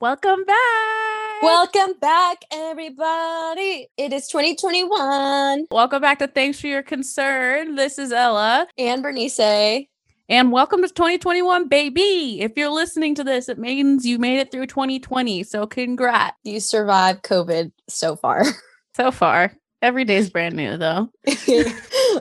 Welcome back. Welcome back, everybody. It is 2021. Welcome back to Thanks for Your Concern. This is Ella. And Bernice. And welcome to 2021, baby. If you're listening to this, it means you made it through 2020. So congrats. You survived COVID so far. So far. Every day's brand new, though.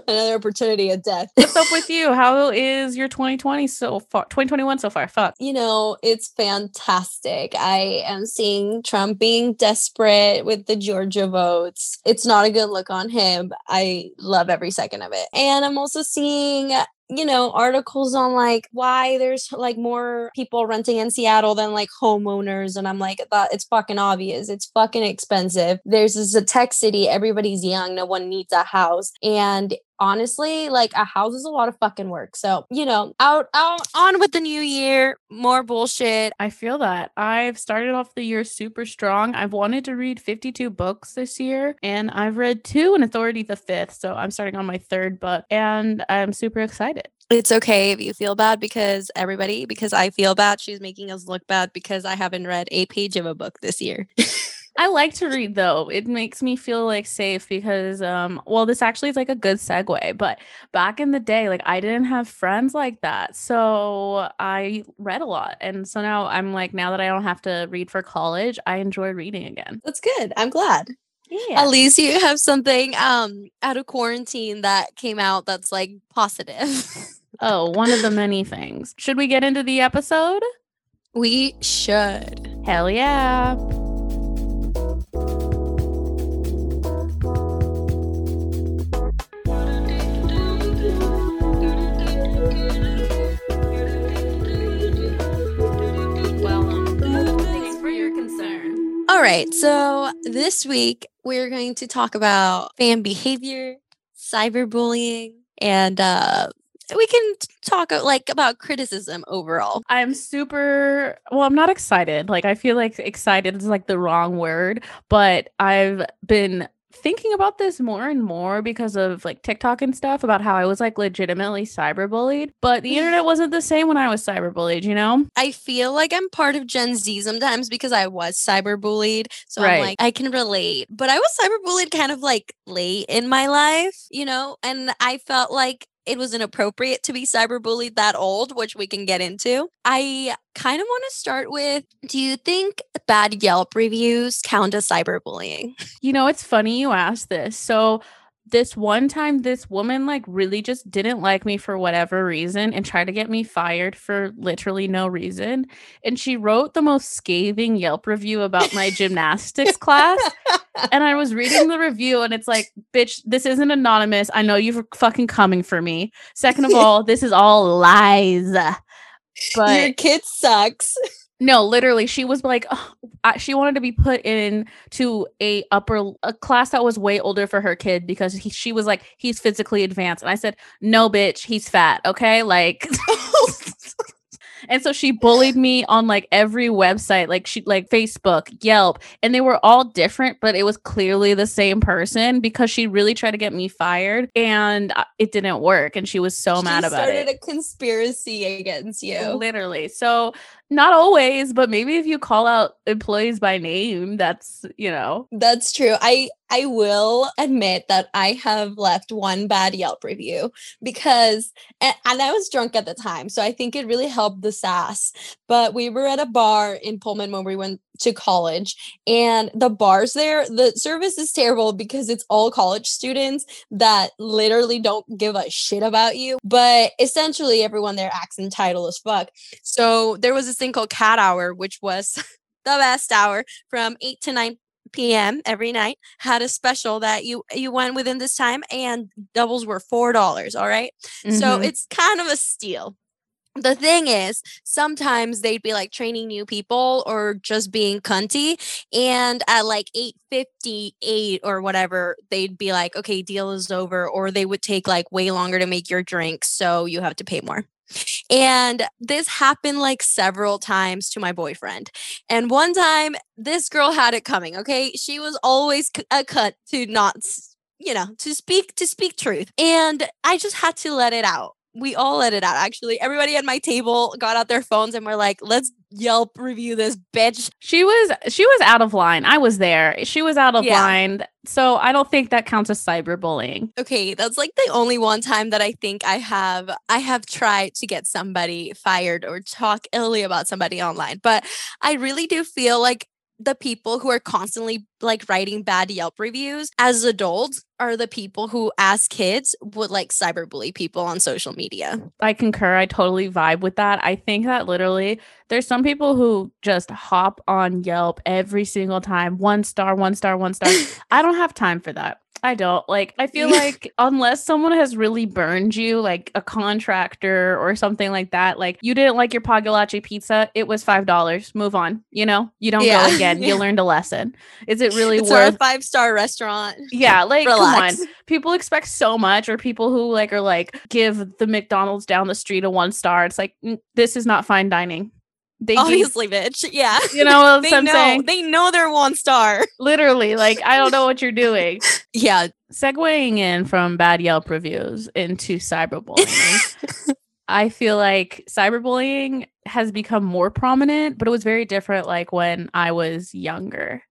Another opportunity of death. What's up with you? How is your 2020 so far? 2021 so far? Fuck. You know, it's fantastic. I am seeing Trump being desperate with the Georgia votes. It's not a good look on him. I love every second of it. And I'm also seeing you know, articles on like why there's like more people renting in Seattle than like homeowners. And I'm like, it's fucking obvious. It's fucking expensive. There's this a tech city, everybody's young, no one needs a house. And honestly, like a house is a lot of fucking work. So, you know, out out on with the new year, more bullshit. I feel that. I've started off the year super strong. I've wanted to read 52 books this year, and I've read two, and it's already the fifth. So I'm starting on my third book, and I'm super excited. It's okay if you feel bad because everybody, because I feel bad. She's making us look bad because I haven't read a page of a book this year. I like to read though. It makes me feel like safe because um well this actually is like a good segue, but back in the day like I didn't have friends like that. So I read a lot. And so now I'm like now that I don't have to read for college, I enjoy reading again. That's good. I'm glad. Yeah. At least you have something um out of quarantine that came out that's like positive. oh, one of the many things. Should we get into the episode? We should. Hell yeah. Right. So this week we're going to talk about fan behavior, cyberbullying, and uh we can talk uh, like about criticism overall. I'm super well, I'm not excited. Like I feel like excited is like the wrong word, but I've been thinking about this more and more because of like TikTok and stuff about how I was like legitimately cyberbullied, but the internet mm-hmm. wasn't the same when I was cyberbullied, you know? I feel like I'm part of Gen Z sometimes because I was cyberbullied. So Right. I'm like, I can relate. But I was cyberbullied kind of like late in my life, you know? And I felt like it was inappropriate to be cyberbullied that old, which we can get into. I kind of want to start with do you think bad Yelp reviews count as cyberbullying? You know, it's funny you asked this. So this one time this woman like really just didn't like me for whatever reason and tried to get me fired for literally no reason. And she wrote the most scathing yelp review about my gymnastics class. And i was reading the review and it's like bitch this isn't anonymous. I know you're fucking coming for me. Second of all this is all lies. But Your kid sucks. No, literally, she was like, I- she wanted to be put in to a upper a class that was way older for her kid because he, she was like, he's physically advanced, and I said, no, bitch, he's fat. Okay, like. And so she bullied me on like every website, like she like Facebook, Yelp, and they were all different, but it was clearly the same person because she really tried to get me fired and uh, it didn't work and she was so mad about started it. Started a conspiracy against you. Literally. So not always, but maybe if you call out employees by name, that's, you know, That's true. I I will admit that I have left one bad Yelp review because and, I was drunk at the time, so I think it really helped the sass. But we were at a bar in Pullman when we went to college, and the bars there, the service is terrible because it's all college students that literally don't give a shit about you. But essentially, everyone there acts entitled as fuck. So there was this thing called Cat Hour, which was the best hour from 8 to 9 p.m. every night had a special that you you went within this time and doubles were four dollars all right so Mhm. it's kind of a steal the thing is sometimes they'd be like training new people or just being cunty and at like 858 or whatever they'd be like okay deal is over or they would take like way longer to make your drink so you have to pay more and this happened like several times to my boyfriend. And one time, this girl had it coming. Okay, she was always a cut to not, you know, to speak to speak truth. And I just had to let it out we all let it out actually. Everybody at my table got out their phones and were like, let's Yelp review this bitch. She was she was out of line. I was there. She was out of Yeah. line. So I don't think that counts as cyberbullying. Okay, that's like the only one time that I think I have I have tried to get somebody fired or talk illy about somebody online. But I really do feel like the people who are constantly like writing bad Yelp reviews as adults are the people who as kids would like cyberbully people on social media. I concur. I totally vibe with that. I think that literally there's some people who just hop on Yelp every single time. One star, one star, one star. I don't have time for that. I don't. Like I feel like unless someone has really burned you, like a contractor or something like that, like you didn't like your Pagliacci pizza, it was five dollars. Move on. You know, you don't Yeah. go again. You learned a lesson. Is it really it's worth a five star restaurant. yeah, like Relax. come on. People expect so much, or people who like are like give the McDonald's down the street a one star. It's like mm, this is not fine dining. They Obviously, bitch. Yeah. you know what they I'm know. saying? They know they're one star. Literally, like I don't know what you're doing. Yeah. Segueing in from bad Yelp reviews into cyberbullying. I feel like cyberbullying has become more prominent, but it was very different like when I was younger.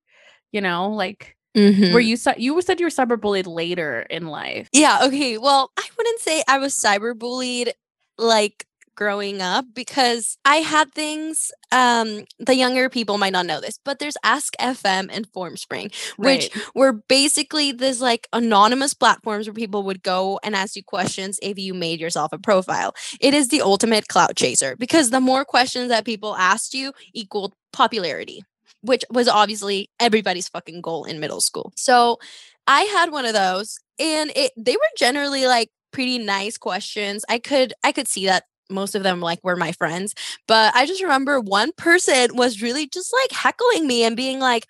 You know, like Mm-hmm. were you you said you were cyberbullied later in life. Yeah, okay. Well, I wouldn't say I was cyberbullied like growing up because I had things um the younger people might not know this, but there's Ask FM and Formspring, which Right. were basically this like anonymous platforms where people would go and ask you questions if you made yourself a profile. It is the ultimate clout chaser because the more questions that people asked you equaled popularity, which was obviously everybody's fucking goal in middle school. So I had one of those and it they were generally like pretty nice questions. I could I could see that most of them like were my friends, but I just remember one person was really just like heckling me and being like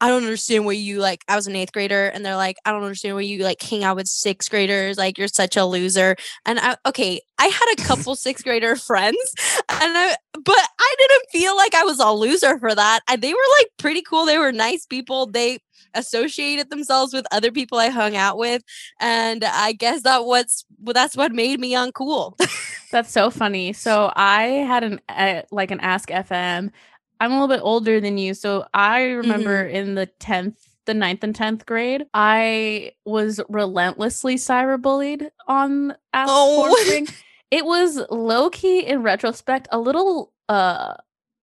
I don't understand why you like I was an 8th grader and they're like I don't understand why you like hang out with 6th graders like you're such a loser and I okay I had a couple 6th grader friends and I but I didn't feel like I was a loser for that I, they were like pretty cool they were nice people they associated themselves with other people I hung out with and I guess that what's well, that's what made me uncool That's so funny. So I had an uh, like an Ask FM. I'm a little bit older than you, so I remember in the tenth, the 9th and tenth grade, I was relentlessly cyberbullied on Ask Oh. It was low key in retrospect, a little uh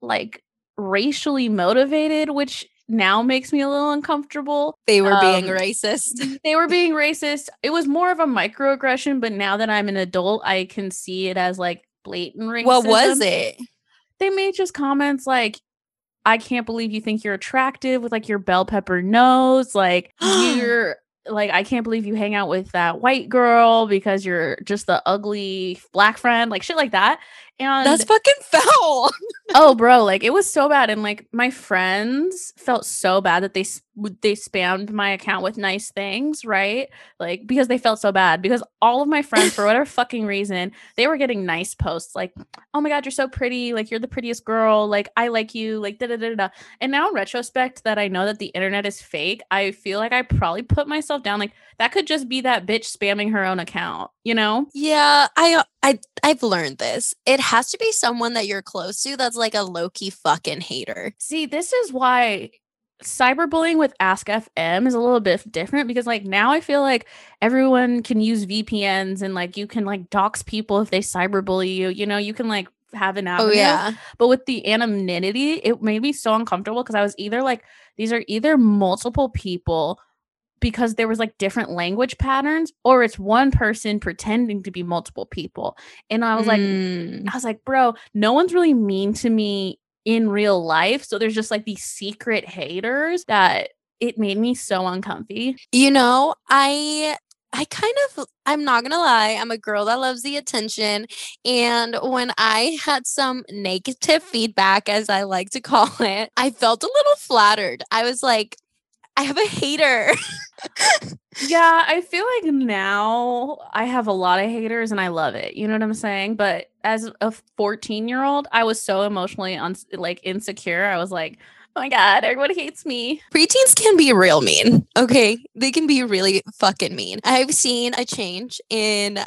like racially motivated, which now makes me a little uncomfortable. they were being Um, racist they were being racist. It was more of a microaggression, but now that I'm an adult, I can see it as like blatant racism. what was it They made just comments like, I can't believe you think you're attractive with like your bell pepper nose. Like you're like, I can't believe you hang out with that white girl because you're just the ugly black friend, like shit like that. And that's fucking foul. Oh bro like it was so bad and like my friends felt so bad that they they spammed my account with nice things right like because they felt so bad because all of my friends for whatever fucking reason they were getting nice posts like oh my god you're so pretty like you're the prettiest girl like i like you like da da da da and now in retrospect that i know that the internet is fake i feel like i probably put myself down like that could just be that bitch spamming her own account you know Yeah, I uh, I I've learned this. It has to be someone that you're close to that's like a low-key fucking hater. See, this is why cyberbullying with Ask FM is a little bit different because like now I feel like everyone can use VPNs and like you can like dox people if they cyberbully you. You know, you can like have an avenue. Oh yeah. But with the anonymity, it made me so uncomfortable because I was either like, these are either multiple people because there was like different language patterns, or it's one person pretending to be multiple people. And I was like, Mm. I was like, bro, no one's really mean to me in real life. So there's just like these secret haters that it made me so uncomfy. you know, I I kind of I'm not going to lie, I'm a girl that loves the attention and when I had some negative feedback as I like to call it, I felt a little flattered. I was like I have a hater. Yeah, I feel like now I have a lot of haters and I love it. You know what I'm saying? But as a 14 year old, I was so emotionally un- like insecure. I was like, oh my God, everyone hates me. Preteens can be real mean. Okay. They can be really fucking mean. I've seen a change in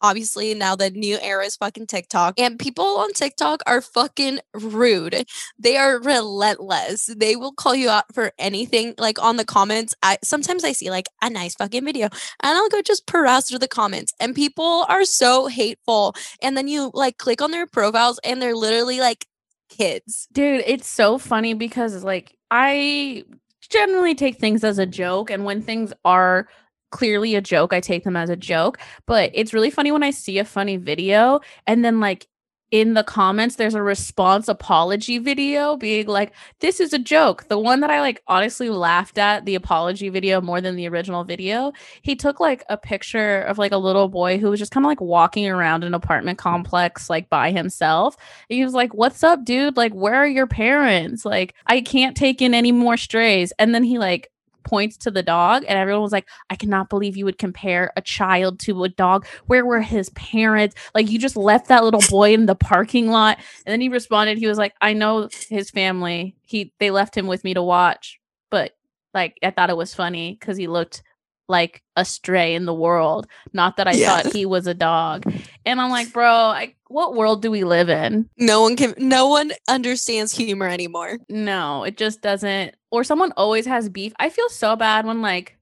obviously now the new era is fucking TikTok and people on TikTok are fucking rude. They are relentless. They will call you out for anything like on the comments. I sometimes I see like a nice fucking video and I'll go just peruse through the comments and people are so hateful and then you like click on their profiles and they're literally like kids. Dude, it's so funny because like I generally take things as a joke and when things are clearly a joke. I take them as a joke, but it's really funny when I see a funny video and then like in the comments there's a response apology video being like this is a joke. The one that i like honestly laughed at the apology video more than the original video he took like a picture of like a little boy who was just kind of like walking around an apartment complex like by himself. And he was like what's up dude? Like where are your parents? Like i can't take in any more strays. And then he like points to the dog and everyone was like i cannot believe you would compare a child to a dog. Where were his parents? Like you just left that little boy in the parking lot. And then he responded he was like i know his family. He they left him with me to watch but like i thought it was funny because he looked like a stray in the world. Not that I yeah. thought he was a dog. And I'm like, bro, I, what world do we live in? No one can, no one understands humor anymore. No, it just doesn't. Or someone always has beef. I feel so bad when like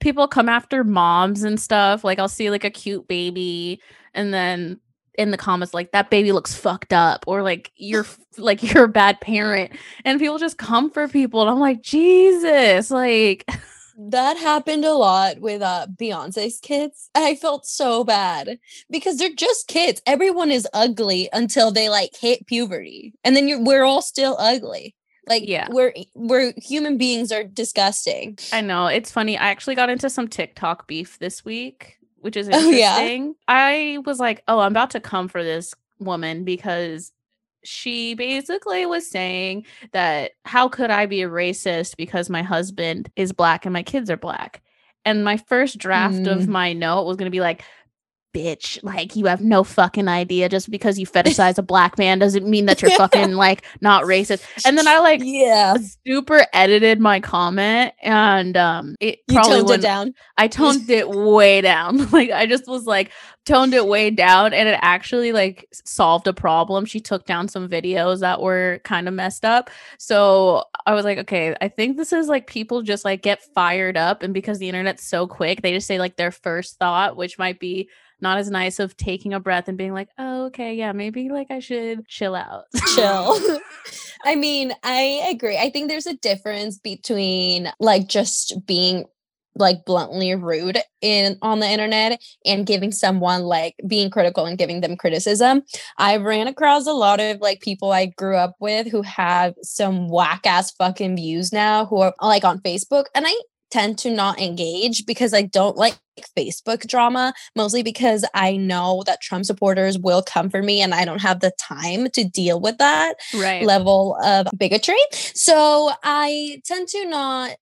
people come after moms and stuff. Like I'll see like a cute baby and then in the comments like that baby looks fucked up or like you're like you're a bad parent and people just come for people and I'm like Jesus like that happened a lot with uh Beyonce's kids. I felt so bad because they're just kids. Everyone is ugly until they like hit puberty. And then you're we're all still ugly. Like yeah, we're we're human beings are disgusting. I know. It's funny. I actually got into some TikTok beef this week, which is interesting. Oh, yeah? I was like, oh, I'm about to come for this woman because she basically was saying that how could I be a racist because my husband is black and my kids are black? And my first draft mm. of my note was going to be like, bitch, like you have no fucking idea. Just because you fetishize a black man doesn't mean that you're fucking like not racist. And then I like yeah super edited my comment and um it you probably toned it down. I toned it way down. Like I just was like toned it way down and it actually like solved a problem. She took down some videos that were kind of messed up. So I was like, okay, I think this is like people just like get fired up and because the internet's so quick, they just say like their first thought, which might be not as nice of taking a breath and being like, oh, okay, yeah, maybe like I should chill out. Chill. I mean, I agree. I think there's a difference between like just being like bluntly rude in on the internet and giving someone like being critical and giving them criticism. I ran across a lot of like people I grew up with who have some whack ass fucking views now who are like on Facebook and I tend to not engage because I don't like Facebook drama, mostly because I know that Trump supporters will come for me and I don't have the time to deal with that right. level of bigotry. So I tend to not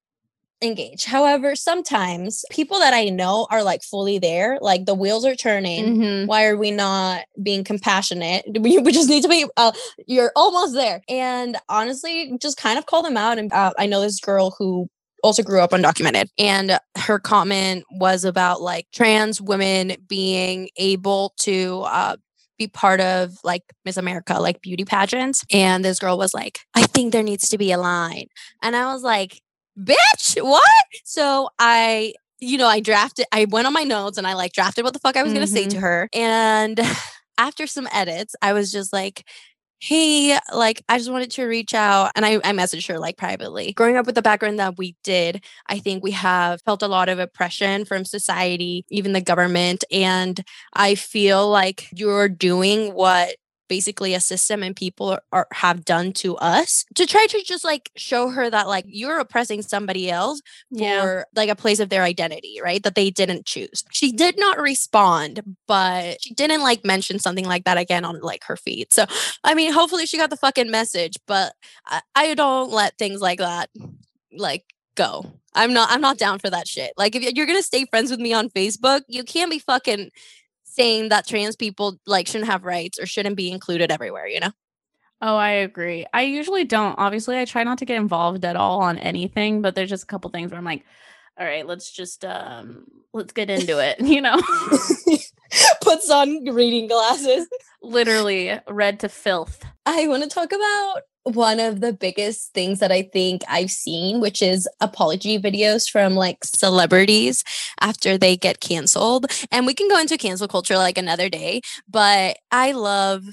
engage. However, sometimes people that I know are like fully there, like the wheels are turning. Mm-hmm. Why are we not being compassionate? We, we just need to be, uh, you're almost there. And honestly, just kind of call them out. And uh, I know this girl who also grew up undocumented. And her comment was about like trans women being able to uh, be part of like Miss America, like beauty pageants. And this girl was like, I think there needs to be a line. And I was like, bitch, what? So I, you know, I drafted, I went on my notes and I like drafted what the fuck I was mm-hmm. going to say to her. And after some edits, I was just like, hey, like, I just wanted to reach out. And I, I messaged her like privately. Growing up with the background that we did, I think we have felt a lot of oppression from society, even the government. And I feel like you're doing what basically a system and people are, are, have done to us to try to just like show her that like you're oppressing somebody else yeah. for like a place of their identity right that they didn't choose. She did not respond but she didn't like mention something like that again on like her feed. So i mean hopefully she got the fucking message but I, I don't let things like that like go. I'm not i'm not down for that shit. Like if you're gonna stay friends with me on facebook you can't be fucking saying that trans people like shouldn't have rights or shouldn't be included everywhere, you know? Oh, I agree. I usually don't. Obviously, I try not to get involved at all on anything, but there's just a couple things where I'm like, all right, let's just um let's get into it, you know. Puts on reading glasses. Literally read to filth. I want to talk about one of the biggest things that I think I've seen, which is apology videos from like celebrities after they get canceled. And we can go into cancel culture like another day, but I love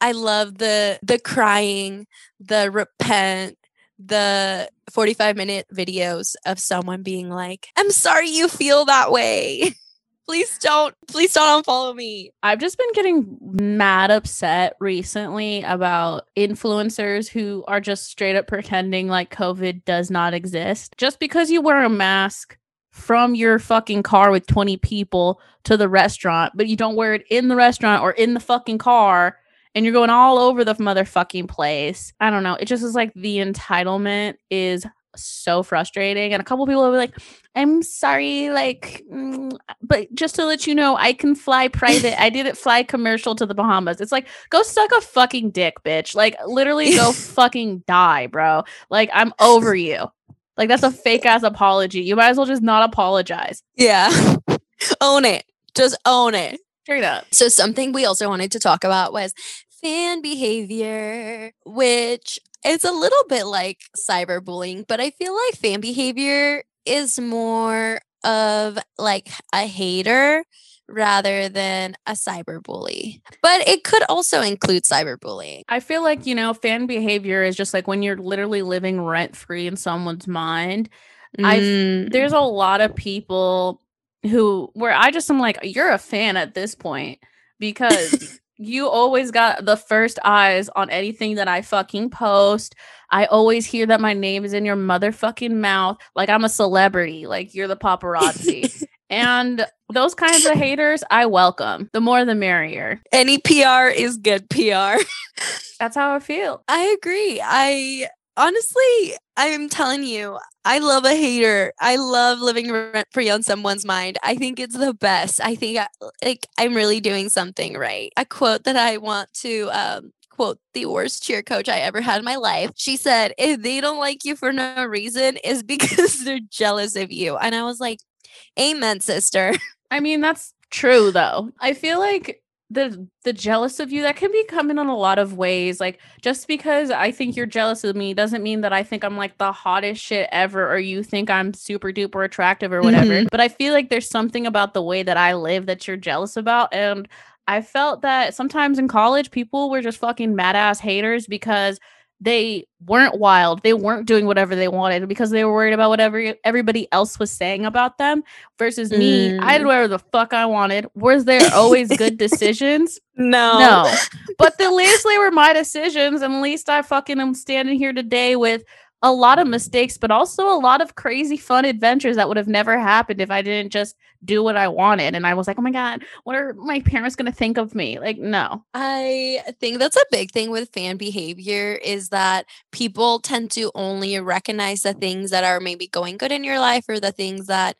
I love the the crying, the repent, the 45 minute videos of someone being like, I'm sorry you feel that way. please don't, please don't unfollow me. I've just been getting mad upset recently about influencers who are just straight up pretending like COVID does not exist. Just because you wear a mask from your fucking car with 20 people to the restaurant, but you don't wear it in the restaurant or in the fucking car and you're going all over the motherfucking place. I don't know. It just is like the entitlement is so frustrating. And a couple people will be like, I'm sorry, like, mm, but just to let you know, I can fly private. I didn't fly commercial to the Bahamas. It's like, go suck a fucking dick, bitch. Like, literally go fucking die, bro. Like, I'm over you. Like, that's a fake ass apology. You might as well just not apologize. Yeah. own it. Just own it. Straight up. So, something we also wanted to talk about was fan behavior, which is a little bit like cyberbullying, but I feel like fan behavior is more of like a hater rather than a cyberbully. But it could also include cyberbullying. I feel like, you know, fan behavior is just like when you're literally living rent free in someone's mind. Mm. I there's a lot of people who where I just am like, you're a fan at this point because you always got the first eyes on anything that I fucking post. I always hear that my name is in your motherfucking mouth. Like I'm a celebrity. Like you're the paparazzi. and those kinds of haters, I welcome. The more the merrier. Any PR is good PR. That's how I feel. I agree. I honestly, I'm telling you, I love a hater. I love living rent free on someone's mind. I think it's the best. I think I, like I'm really doing something right. A quote that I want to um, quote the worst cheer coach I ever had in my life. She said, "If they don't like you for no reason, is because they're jealous of you." And I was like, "Amen, sister." I mean, that's true though. I feel like the the jealous of you that can be coming in a lot of ways like just because i think you're jealous of me doesn't mean that i think i'm like the hottest shit ever or you think i'm super duper attractive or whatever mm-hmm. but i feel like there's something about the way that i live that you're jealous about and i felt that sometimes in college people were just fucking mad ass haters because they weren't wild. They weren't doing whatever they wanted because they were worried about whatever everybody else was saying about them. Versus mm. me, I did whatever the fuck I wanted. Was there always good decisions? No. No. But at least they were my decisions. And at least I fucking am standing here today with a lot of mistakes, but also a lot of crazy fun adventures that would have never happened if I didn't just do what I wanted. And I was like, oh my God, what are my parents going to think of me? Like, no. I think that's a big thing with fan behavior is that people tend to only recognize the things that are maybe going good in your life or the things that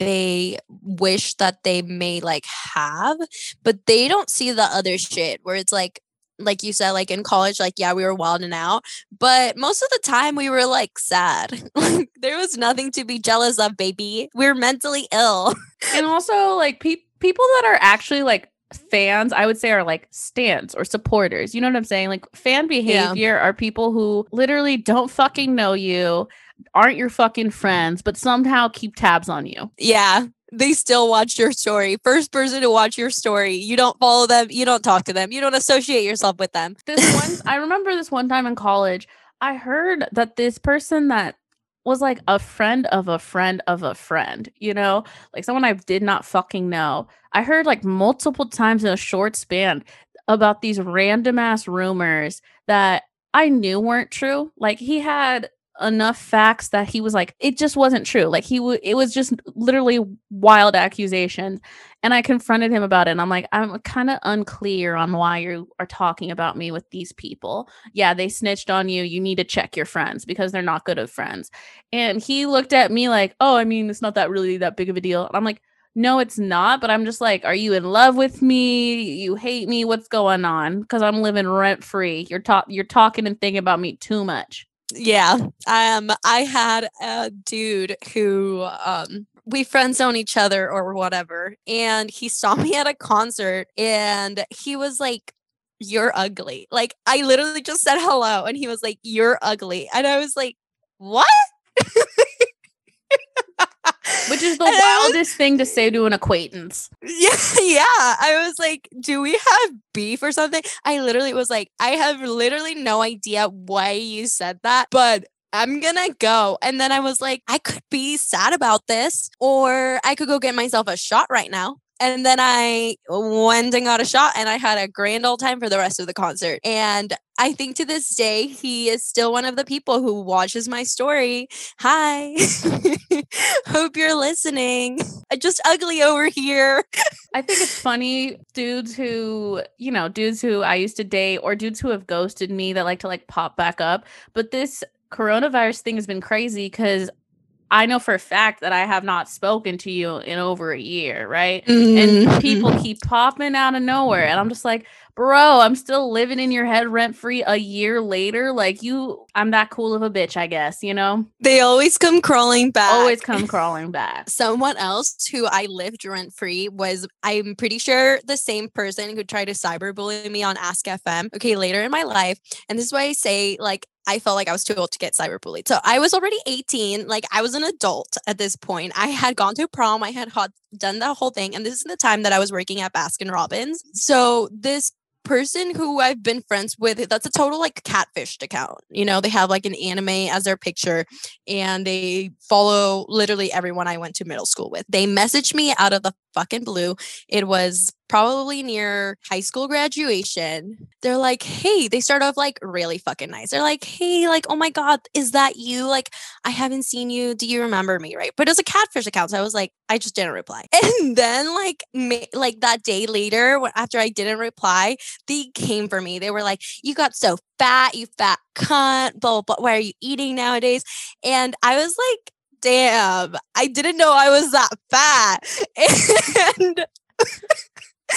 they wish that they may like have, but they don't see the other shit where it's like, like you said, like in college, like, yeah, we were wilding out. But most of the time we were like sad. like there was nothing to be jealous of, baby. We are mentally ill. and also like pe- people that are actually like fans, I would say are like stans or supporters. You know what I'm saying? Like fan behavior yeah. are people who literally don't fucking know you, aren't your fucking friends, but somehow keep tabs on you. Yeah they still watch your story. First person to watch your story. You don't follow them. You don't talk to them. You don't associate yourself with them. This one, I remember this one time in college. I heard that this person that was like a friend of a friend of a friend, you know, like someone I did not fucking know. I heard like multiple times in a short span about these random ass rumors that I knew weren't true. Like he had enough facts that he was like it just wasn't true. Like he would it was just literally wild accusations and i confronted him about it and i'm like i'm kind of unclear on why you are talking about me with these people. Yeah they snitched on you. You need to check your friends because they're not good of friends. And he looked at me like oh i mean it's not that really that big of a deal. And i'm like no it's not but i'm just like are you in love with me? You hate me? What's going on? Because i'm living rent free you're talk you're talking and thinking about me too much yeah. Um, I had a dude who um we friend zone each other or whatever, and he saw me at a concert and he was like, You're ugly. Like I literally just said hello, and he was like, You're ugly. And I was like, What? Which is the wildest thing to say to an acquaintance. Yeah, yeah. I was like, do we have beef or something? I literally was like, I have literally no idea why you said that, but I'm gonna go. And then I was like, I could be sad about this, or I could go get myself a shot right now. And then I went and got a shot and I had a grand old time for the rest of the concert. And I think to this day, he is still one of the people who watches my story. Hi. Hope you're listening. Just ugly over here. I think it's funny, dudes who, you know, dudes who I used to date or dudes who have ghosted me that like to like pop back up. But this coronavirus thing has been crazy because I know for a fact that I have not spoken to you in over a year, right? Mm-hmm. And people keep popping out of nowhere. And I'm just like, bro, I'm still living in your head rent free a year later. Like, you, I'm that cool of a bitch, I guess, you know? They always come crawling back. Always come crawling back. Someone else who I lived rent free was, I'm pretty sure, the same person who tried to cyberbully me on Ask FM. Okay, later in my life. And this is why I say, like, I felt like I was too old to get cyberbullied. So I was already 18. Like I was an adult at this point. I had gone to prom. I had hot, done that whole thing. And this is the time that I was working at Baskin Robbins. So this person who I've been friends with, that's a total like catfished account. You know, they have like an anime as their picture and they follow literally everyone I went to middle school with. They messaged me out of the fucking blue. It was probably near high school graduation. They're like, hey, they start off like really fucking nice. They're like, hey, like, oh my God, is that you? Like, I haven't seen you. Do you remember me? Right. But it was a catfish account. So I was like, I just didn't reply. And then like, ma- like that day later, after I didn't reply, they came for me. They were like, you got so fat, you fat cunt, blah, blah, blah. Why are you eating nowadays? And I was like, damn, I didn't know I was that fat. And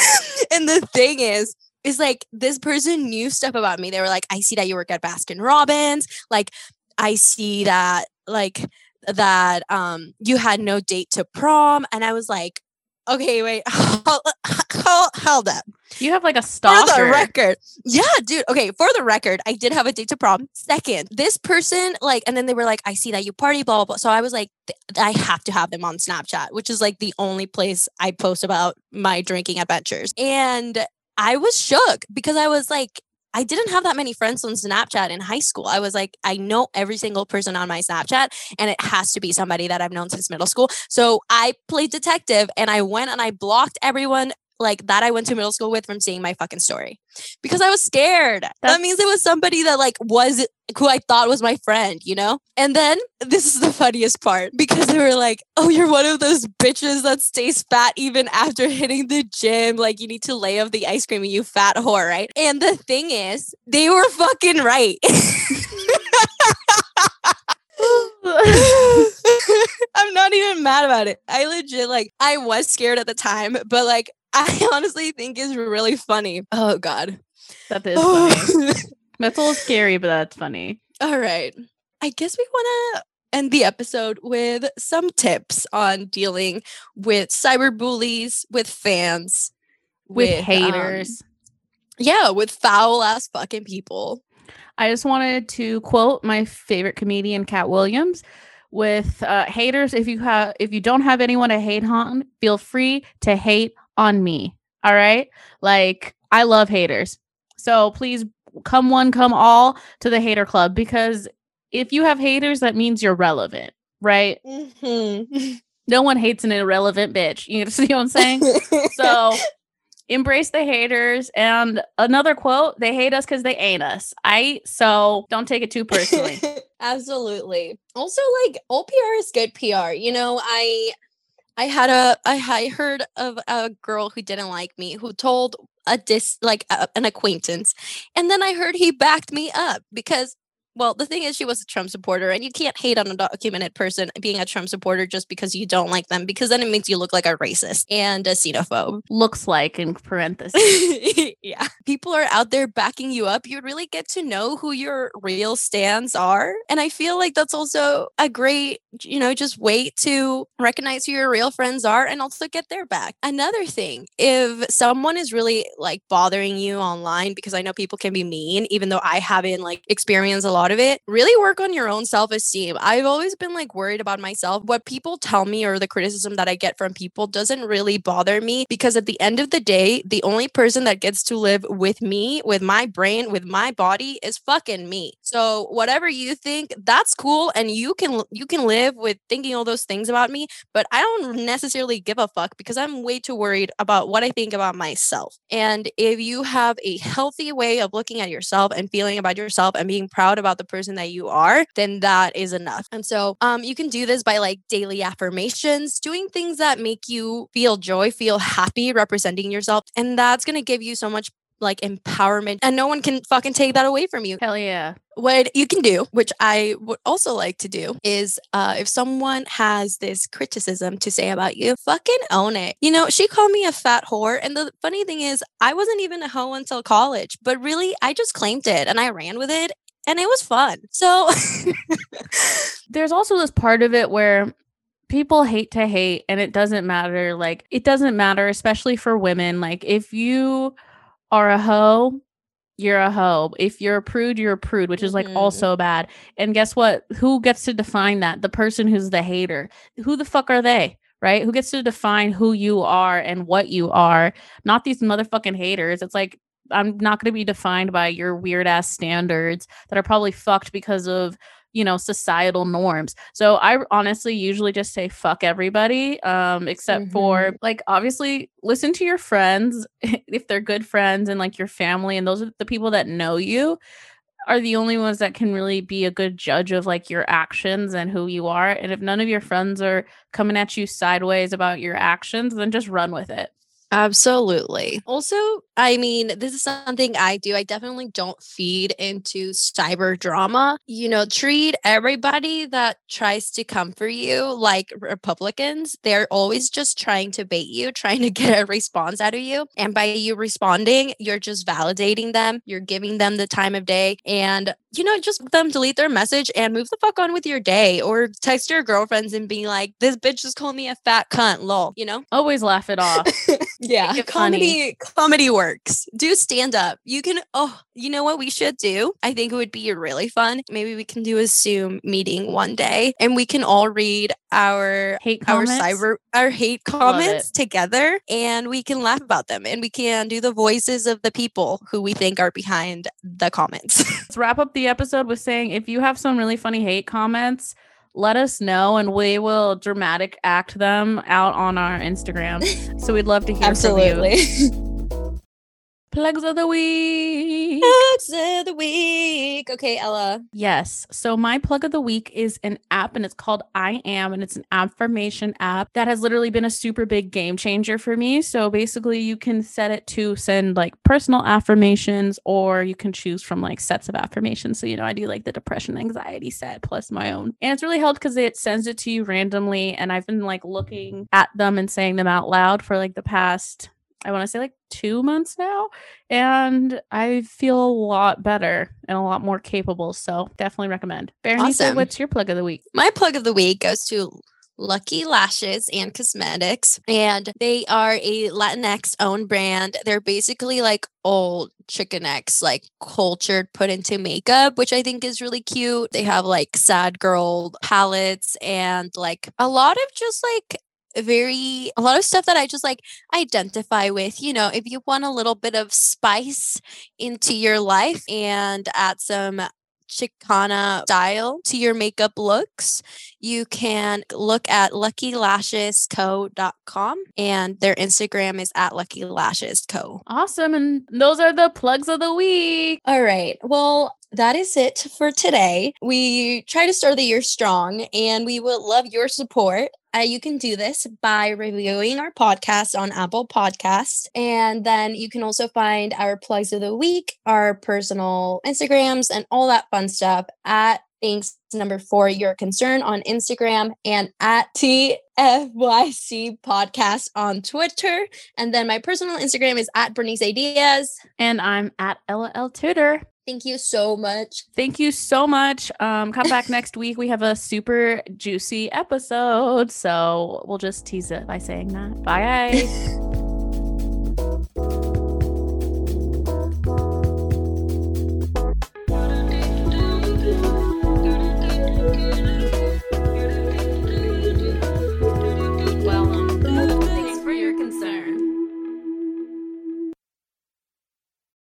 and the thing is, is like this person knew stuff about me. They were like, I see that you work at Baskin Robbins. Like, I see that like that um you had no date to prom. And I was like, okay, wait, hold, hold, hold up. You have like a stalker. For the record. Yeah, dude. Okay, for the record, I did have a date to prom. Second, this person, like, and then they were like, I see that you party, blah, blah, blah. So I was like, I have to have them on Snapchat, which is like the only place I post about my drinking adventures. And I was shook because I was like, I didn't have that many friends on Snapchat in high school. I was like, I know every single person on my Snapchat, and it has to be somebody that I've known since middle school. So I played detective and I went and I blocked everyone like that I went to middle school with from seeing my fucking story because I was scared. That's- that means it was somebody that like was who I thought was my friend, you know? And then this is the funniest part because they were like, "Oh, you're one of those bitches that stays fat even after hitting the gym. Like you need to lay off the ice cream, you fat whore, right?" And the thing is, they were fucking right. I'm not even mad about it. I legit like I was scared at the time, but like I honestly think is really funny. Oh god. That is funny. that's a little scary, but that's funny. All right. I guess we want to end the episode with some tips on dealing with cyber bullies, with fans, with, with haters. Um, yeah, with foul ass fucking people. I just wanted to quote my favorite comedian, Katt Williams, with uh, haters. If you have, if you don't have anyone to hate on, feel free to hate on me. All right, like I love haters, so please come one, come all to the hater club because if you have haters, that means you're relevant, right? Mm-hmm. No one hates an irrelevant bitch. You see what I'm saying? so embrace the haters. And another quote, they hate us because they ain't us. I so don't take it too personally. Absolutely. Also, like all PR is good PR. You know, I I had a I, heard of a girl who didn't like me who told a dis like a, an acquaintance, and then I heard he backed me up because well, the thing is, she was a Trump supporter, and you can't hate on a documented person being a Trump supporter just because you don't like them, because then it makes you look like a racist and a xenophobe. Looks like in parentheses. yeah. People are out there backing you up. You really get to know who your real stands are. And I feel like that's also a great, you know, just way to recognize who your real friends are and also get their back. Another thing, if someone is really like bothering you online, because I know people can be mean, even though I haven't like experienced a lot of it, really work on your own self esteem. I've always been like worried about myself. What people tell me or the criticism that I get from people doesn't really bother me because at the end of the day, the only person that gets to live with me, with my brain, with my body is fucking me. So whatever you think, that's cool and you can you can live with thinking all those things about me, but I don't necessarily give a fuck because I'm way too worried about what I think about myself. And if you have a healthy way of looking at yourself and feeling about yourself and being proud about the person that you are, then that is enough. And so um you can do this by like daily affirmations, doing things that make you feel joy, feel happy representing yourself. And that's going to give you so much like empowerment and no one can fucking take that away from you. Hell yeah. What you can do, which I would also like to do, is uh, if someone has this criticism to say about you, fucking own it. You know, she called me a fat whore. And the funny thing is, I wasn't even a hoe until college, but really, I just claimed it and I ran with it and it was fun. So there's also this part of it where people hate to hate and it doesn't matter like it doesn't matter especially for women like if you are a hoe you're a hoe. If you're a prude you're a prude which is like Mhm. also bad. And guess what? Who gets to define that? The person who's the hater. Who the fuck are they right? Who gets to define who you are and what you are? Not these motherfucking haters. It's like i'm not going to be defined by your weird ass standards that are probably fucked because of you know societal norms. So i honestly usually just say fuck everybody um except for like obviously listen to your friends if they're good friends and like your family and those are the people that know you are the only ones that can really be a good judge of like your actions and who you are and if none of your friends are coming at you sideways about your actions then just run with it Absolutely. Also, I mean, this is something I do. I definitely don't feed into cyber drama. You know, treat everybody that tries to come for you like Republicans. They're always just trying to bait you, trying to get a response out of you. And by you responding, you're just validating them, you're giving them the time of day. And you know, just them delete their message and move the fuck on with your day or text your girlfriends and be like, this bitch just called me a fat cunt, lol, you know? always laugh it off. Yeah it funny. comedy comedy works. Do stand up. You can oh you know what we should do? I think it would be really fun. Maybe we can do a zoom meeting one day and we can all read our hate our comments? cyber our hate comments together and we can laugh about them and we can do the voices of the people who we think are behind the comments. Let's wrap up the episode with saying if you have some really funny hate comments, let us know and we will dramatic act them out on our Instagram. so we'd love to hear from you. Plugs of the week. Plugs of the week okay ella Yes. So my plug of the week is an app and it's called I Am and it's an affirmation app that has literally been a super big game changer for me. So basically you can set it to send like personal affirmations or you can choose from like sets of affirmations. So you know, I do like the depression anxiety set plus my own. And it's really helped cuz it sends it to you randomly and I've been like looking at them and saying them out loud for like the past I want to say like 2 months now and I feel a lot better and a lot more capable. So definitely recommend. Berenice, Awesome. what's your plug of the week? My plug of the week goes to Lucky Lashes and Cosmetics, and they are a Latinx owned brand. They're basically like old Chicanx, like cultured put into makeup, which I think is really cute. They have like sad girl palettes and like a lot of just like very a lot of stuff that I just like identify with. You know, if you want a little bit of spice into your life and add some Chicana style to your makeup looks, you can look at luckylashesco.com and their Instagram is at luckylashesco. Awesome. And those are the plugs of the week. All right. Well, that is it for today. We try to start the year strong and we would love your support uh, you can do this by reviewing our podcast on Apple Podcasts. And then you can also find our plugs of the week, our personal Instagrams, and all that fun stuff at thanks number four your concern on instagram and at tfyc podcast on twitter and then my personal instagram is at bernice Diaz. and i'm at ella l tutor Thank you so much. Thank you so much. Um, come back next week. We have a super juicy episode. So we'll just tease it by saying that. Bye, guys.